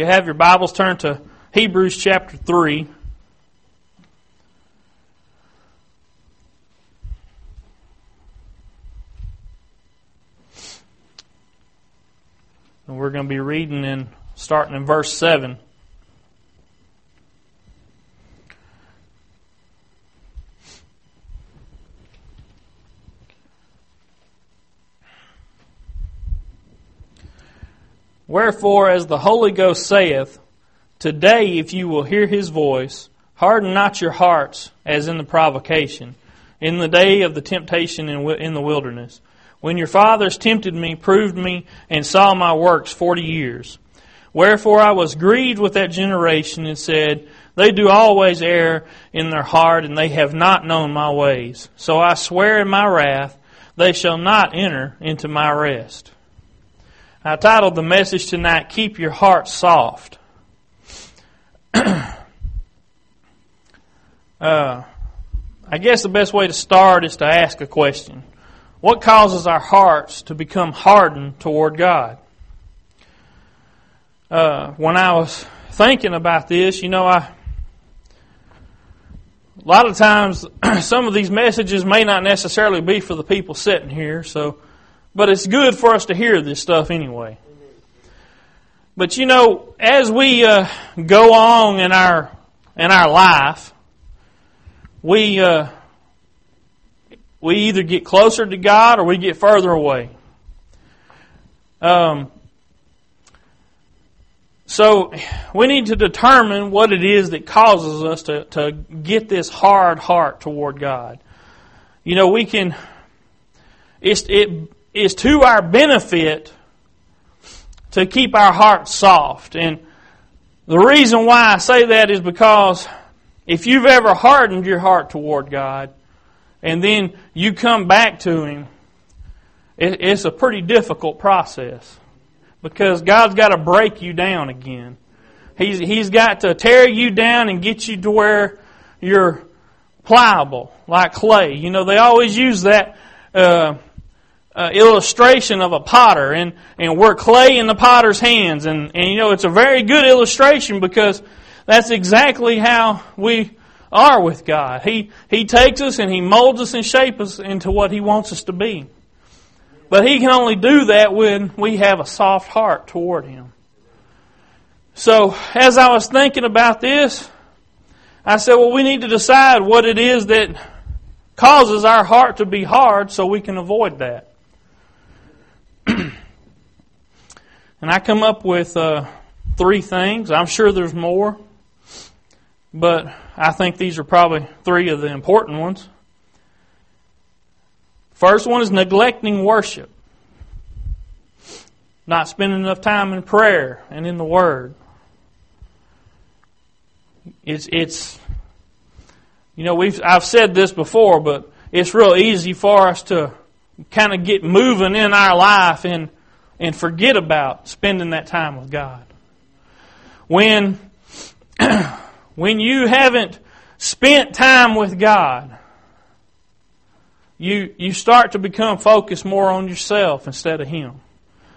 you have your Bibles, turn to Hebrews chapter 3. And we're going to be reading in starting in verse 7. Wherefore, as the Holy Ghost saith, Today, if you will hear his voice, harden not your hearts as in the provocation, in the day of the temptation in the wilderness, when your fathers tempted me, proved me, and saw my works forty years. Wherefore I was grieved with that generation and said, They do always err in their heart, and they have not known my ways. So I swear in my wrath, they shall not enter into my rest. I titled the message tonight, Keep Your Heart Soft. uh, I guess the best way to start is to ask a question. What causes our hearts to become hardened toward God? Uh, when I was thinking about this, you know, I a lot of times some of these messages may not necessarily be for the people sitting here, so but it's good for us to hear this stuff anyway. But you know, as we uh, go on in our in our life, we uh, we either get closer to God or we get further away. Um, so we need to determine what it is that causes us to, to get this hard heart toward God. You know, we can. It's, it is to our benefit to keep our hearts soft. And the reason why I say that is because if you've ever hardened your heart toward God and then you come back to Him, it's a pretty difficult process because God's got to break you down again. He's, he's got to tear you down and get you to where you're pliable, like clay. You know, they always use that uh, uh, illustration of a potter, and, and we're clay in the potter's hands. And, and you know, it's a very good illustration because that's exactly how we are with God. He, he takes us and He molds us and shapes us into what He wants us to be. But He can only do that when we have a soft heart toward Him. So, as I was thinking about this, I said, well, we need to decide what it is that causes our heart to be hard so we can avoid that. and I come up with uh, three things. I'm sure there's more, but I think these are probably three of the important ones. First one is neglecting worship. Not spending enough time in prayer and in the Word. It's, it's, you know, we've, I've said this before, but it's real easy for us to kind of get moving in our life and, and forget about spending that time with God. When, when you haven't spent time with God, you, you start to become focused more on yourself instead of Him.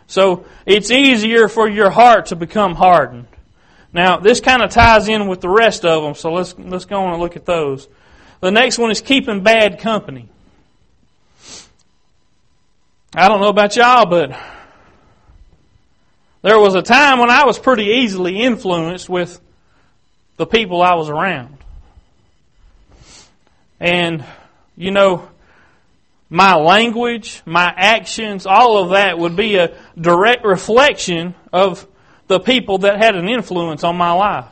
So it's easier for your heart to become hardened. Now, this kind of ties in with the rest of them, so let's, let's go on and look at those. The next one is keeping bad company. I don't know about y'all, but there was a time when I was pretty easily influenced with the people I was around. And, you know, my language, my actions, all of that would be a direct reflection of the people that had an influence on my life.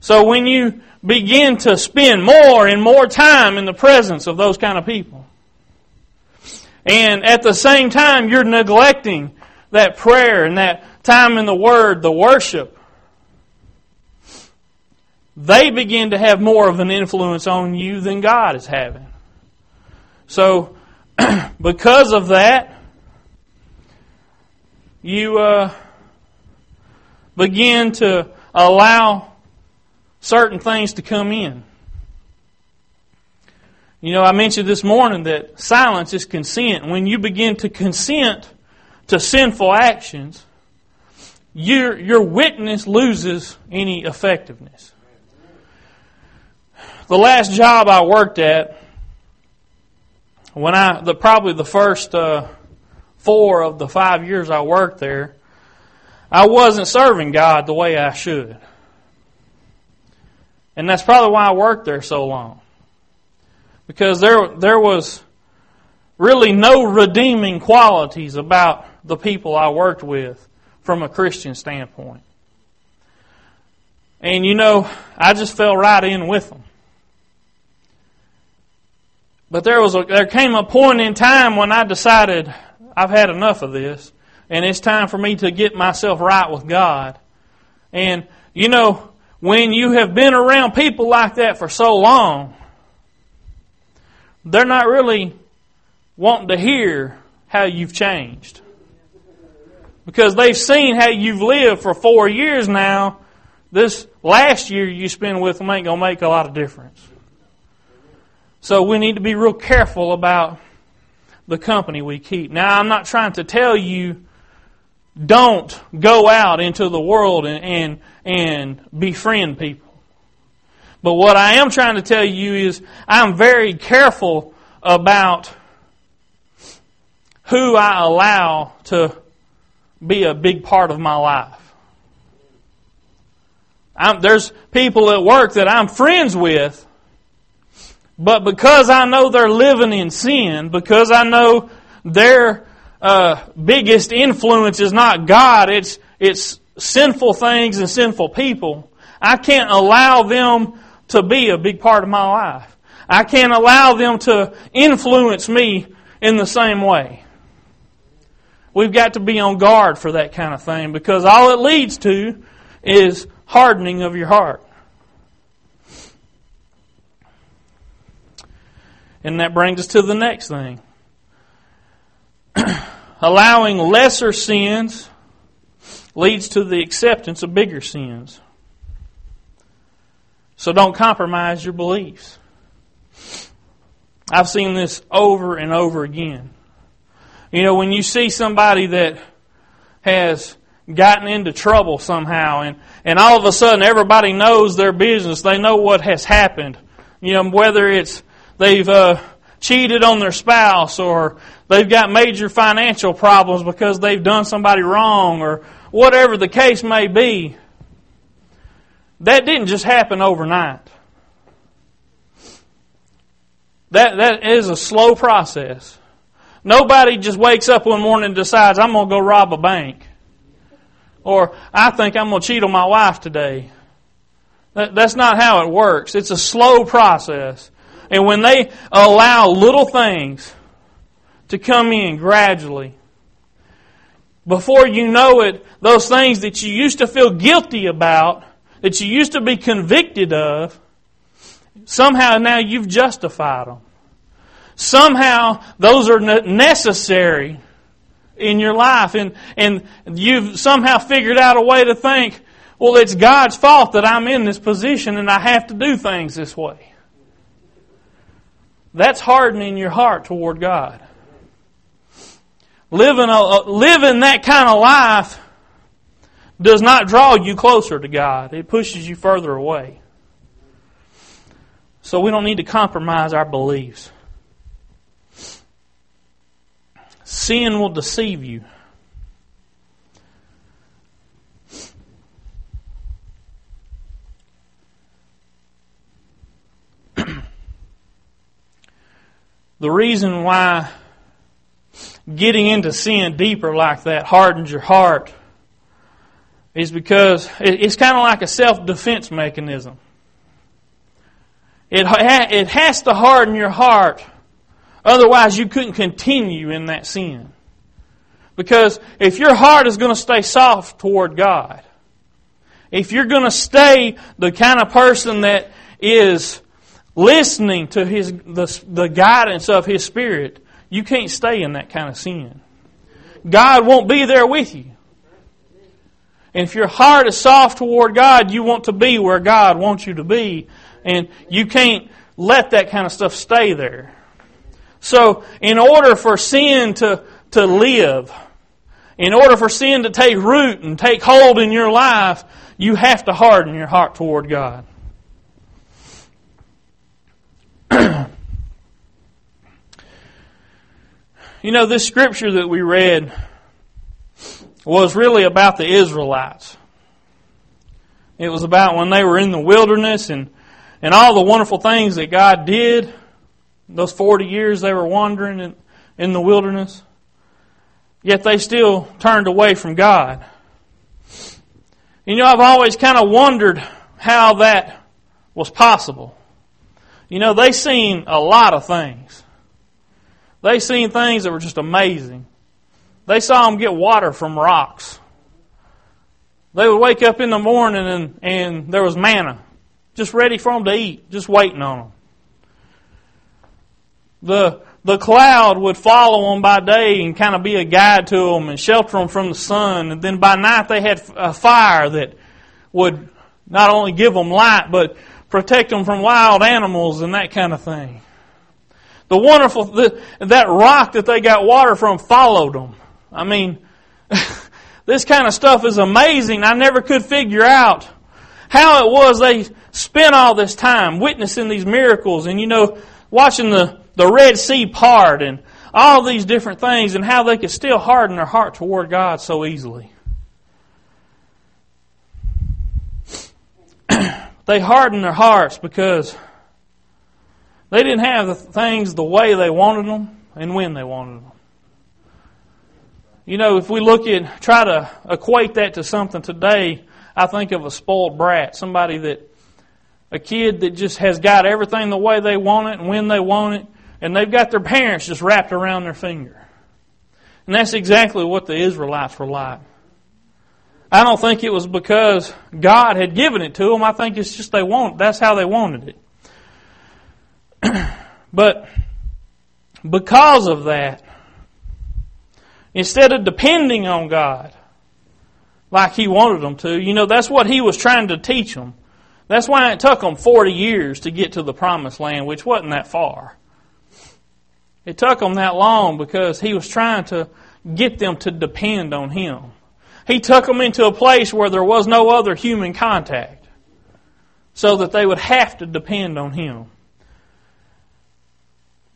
So when you begin to spend more and more time in the presence of those kind of people, and at the same time, you're neglecting that prayer and that time in the Word, the worship. They begin to have more of an influence on you than God is having. So, because of that, you uh, begin to allow certain things to come in. You know, I mentioned this morning that silence is consent. When you begin to consent to sinful actions, your, your witness loses any effectiveness. The last job I worked at, when I, the, probably the first uh, four of the five years I worked there, I wasn't serving God the way I should. And that's probably why I worked there so long. Because there, there was really no redeeming qualities about the people I worked with from a Christian standpoint. And you know, I just fell right in with them. But there was a, there came a point in time when I decided I've had enough of this and it's time for me to get myself right with God. And you know, when you have been around people like that for so long, they're not really wanting to hear how you've changed. Because they've seen how you've lived for four years now. This last year you spend with them ain't going to make a lot of difference. So we need to be real careful about the company we keep. Now, I'm not trying to tell you don't go out into the world and, and, and befriend people. But what I am trying to tell you is I'm very careful about who I allow to be a big part of my life. I'm, there's people at work that I'm friends with, but because I know they're living in sin, because I know their uh, biggest influence is not God, it's, it's sinful things and sinful people, I can't allow them to be a big part of my life. I can't allow them to influence me in the same way. We've got to be on guard for that kind of thing because all it leads to is hardening of your heart. And that brings us to the next thing. Allowing lesser sins leads to the acceptance of bigger sins. So don't compromise your beliefs. I've seen this over and over again. You know, when you see somebody that has gotten into trouble somehow and, and all of a sudden everybody knows their business, they know what has happened. You know, whether it's they've uh, cheated on their spouse or they've got major financial problems because they've done somebody wrong or whatever the case may be. That didn't just happen overnight. That, that is a slow process. Nobody just wakes up one morning and decides, I'm going to go rob a bank. Or, I think I'm going to cheat on my wife today. That, that's not how it works. It's a slow process. And when they allow little things to come in gradually, before you know it, those things that you used to feel guilty about, that you used to be convicted of, somehow now you've justified them. Somehow those are necessary in your life and, and you've somehow figured out a way to think, well, it's God's fault that I'm in this position and I have to do things this way. That's hardening your heart toward God. Living, a, living that kind of life does not draw you closer to God. It pushes you further away. So we don't need to compromise our beliefs. Sin will deceive you. the reason why getting into sin deeper like that hardens your heart is because it's kind of like a self defense mechanism. It, it has to harden your heart Otherwise, you couldn't continue in that sin. Because if your heart is going to stay soft toward God, if you're going to stay the kind of person that is listening to his, the, the guidance of His Spirit, you can't stay in that kind of sin. God won't be there with you. And if your heart is soft toward God, you want to be where God wants you to be. And you can't let that kind of stuff stay there. So, in order for sin to, to live, in order for sin to take root and take hold in your life, you have to harden your heart toward God. you know, this scripture that we read was really about the Israelites. It was about when they were in the wilderness and, and all the wonderful things that God did. Those 40 years they were wandering in, in the wilderness. Yet they still turned away from God. You know, I've always kind of wondered how that was possible. You know, they seen a lot of things. They seen things that were just amazing. They saw them get water from rocks. They would wake up in the morning and, and there was manna just ready for them to eat, just waiting on them. The, the cloud would follow them by day and kind of be a guide to them and shelter them from the sun. And then by night they had a fire that would not only give them light, but protect them from wild animals and that kind of thing. The wonderful, the, that rock that they got water from followed them. I mean, this kind of stuff is amazing. I never could figure out how it was they spent all this time witnessing these miracles and, you know, watching the, the Red Sea part and all these different things and how they could still harden their heart toward God so easily. they hardened their hearts because they didn't have the things the way they wanted them and when they wanted them. You know, if we look at, try to equate that to something today, I think of a spoiled brat, somebody that, a kid that just has got everything the way they want it and when they want it, and they've got their parents just wrapped around their finger. And that's exactly what the Israelites were like. I don't think it was because God had given it to them. I think it's just they want. That's how they wanted it. but because of that, Instead of depending on God like He wanted them to, you know, that's what He was trying to teach them. That's why it took them 40 years to get to the promised land, which wasn't that far. It took them that long because He was trying to get them to depend on Him. He took them into a place where there was no other human contact so that they would have to depend on Him.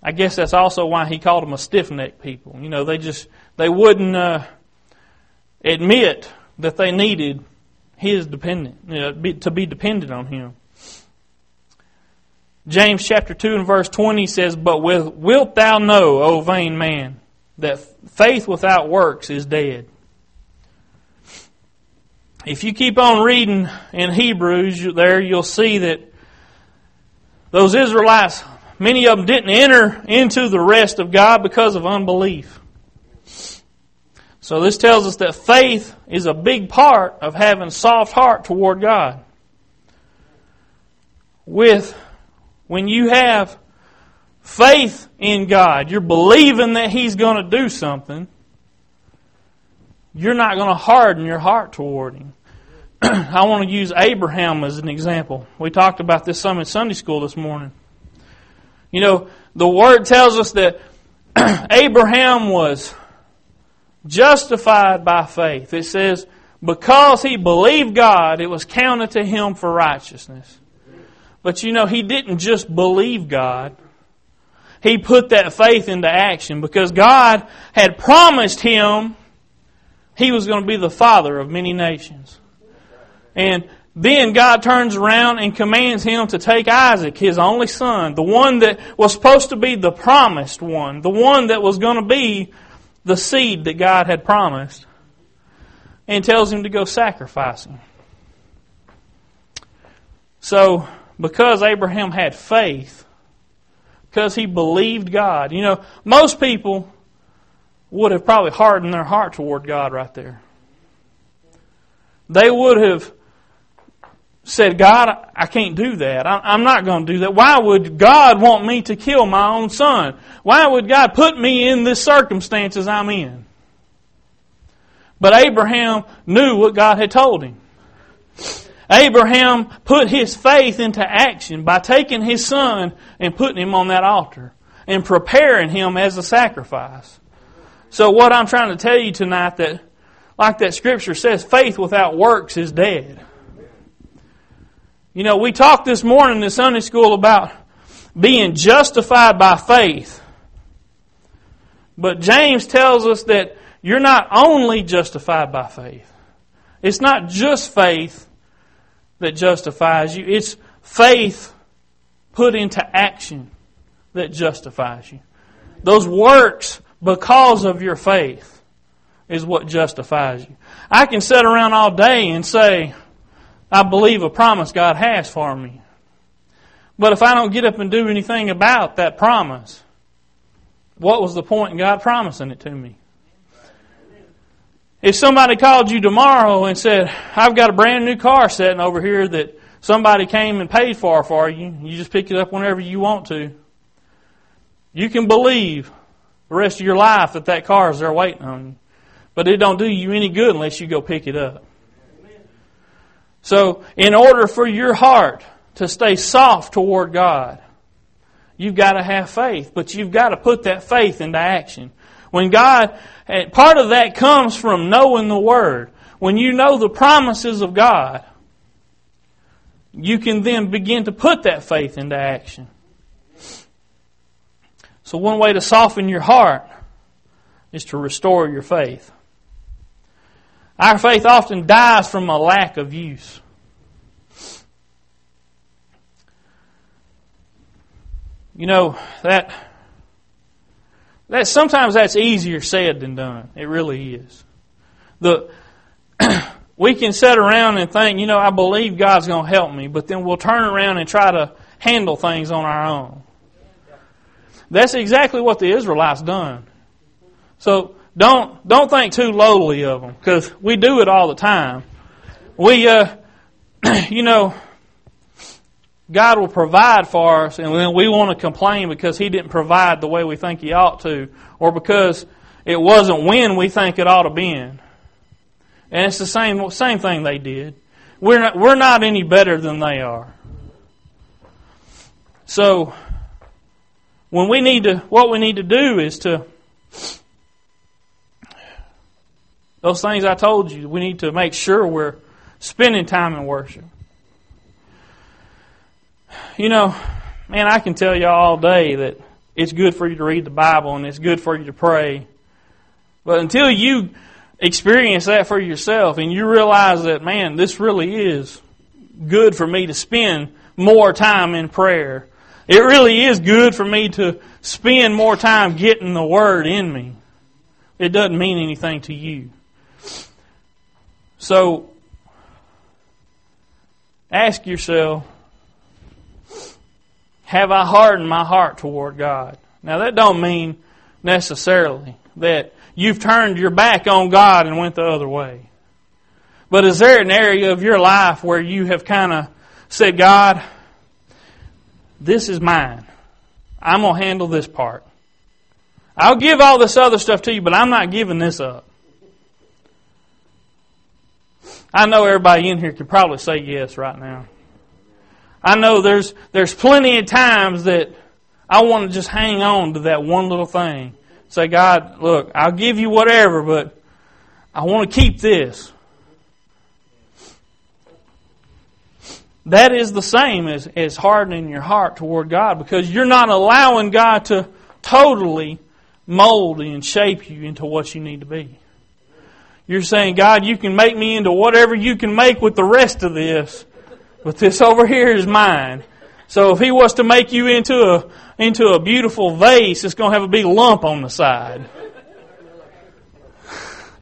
I guess that's also why he called them a stiff necked people. You know, they just, they wouldn't uh, admit that they needed his dependent, you know, be, to be dependent on him. James chapter 2 and verse 20 says, But with, wilt thou know, O vain man, that faith without works is dead? If you keep on reading in Hebrews there, you'll see that those Israelites Many of them didn't enter into the rest of God because of unbelief. So this tells us that faith is a big part of having a soft heart toward God. With when you have faith in God, you're believing that He's going to do something, you're not going to harden your heart toward Him. I want to use Abraham as an example. We talked about this some in Sunday school this morning. You know, the Word tells us that Abraham was justified by faith. It says, because he believed God, it was counted to him for righteousness. But you know, he didn't just believe God. He put that faith into action because God had promised him he was going to be the father of many nations. And then God turns around and commands him to take Isaac, his only son, the one that was supposed to be the promised one, the one that was going to be the seed that God had promised, and tells him to go sacrifice him. So, because Abraham had faith, because he believed God, you know, most people would have probably hardened their heart toward God right there. They would have said, God, I can't do that. I'm not going to do that. Why would God want me to kill my own son? Why would God put me in this circumstances I'm in? But Abraham knew what God had told him. Abraham put his faith into action by taking his son and putting him on that altar and preparing him as a sacrifice. So what I'm trying to tell you tonight that like that scripture says, faith without works is dead. You know, we talked this morning in Sunday school about being justified by faith. But James tells us that you're not only justified by faith. It's not just faith that justifies you, it's faith put into action that justifies you. Those works, because of your faith, is what justifies you. I can sit around all day and say, I believe a promise God has for me. But if I don't get up and do anything about that promise, what was the point in God promising it to me? If somebody called you tomorrow and said, I've got a brand new car sitting over here that somebody came and paid for for you, you just pick it up whenever you want to, you can believe the rest of your life that that car is there waiting on you. But it don't do you any good unless you go pick it up. So, in order for your heart to stay soft toward God, you've got to have faith, but you've got to put that faith into action. When God, part of that comes from knowing the Word. When you know the promises of God, you can then begin to put that faith into action. So, one way to soften your heart is to restore your faith. Our faith often dies from a lack of use. You know, that that sometimes that's easier said than done. It really is. The we can sit around and think, you know, I believe God's going to help me, but then we'll turn around and try to handle things on our own. That's exactly what the Israelites done. So don't don't think too lowly of them because we do it all the time. We, uh, you know, God will provide for us, and then we want to complain because He didn't provide the way we think He ought to, or because it wasn't when we think it ought to be. And it's the same same thing they did. We're not we're not any better than they are. So when we need to, what we need to do is to Those things I told you, we need to make sure we're spending time in worship. You know, man, I can tell you all day that it's good for you to read the Bible and it's good for you to pray. But until you experience that for yourself and you realize that, man, this really is good for me to spend more time in prayer. It really is good for me to spend more time getting the Word in me. It doesn't mean anything to you. So, ask yourself, have I hardened my heart toward God? Now that don't mean necessarily that you've turned your back on God and went the other way. But is there an area of your life where you have kind of said, God, this is mine. I'm going to handle this part. I'll give all this other stuff to you, but I'm not giving this up. I know everybody in here could probably say yes right now. I know there's there's plenty of times that I want to just hang on to that one little thing. Say, God, look, I'll give you whatever, but I want to keep this. That is the same as, as hardening your heart toward God because you're not allowing God to totally mold and shape you into what you need to be. You're saying, God, you can make me into whatever you can make with the rest of this, but this over here is mine. So if He was to make you into a into a beautiful vase, it's going to have a big lump on the side.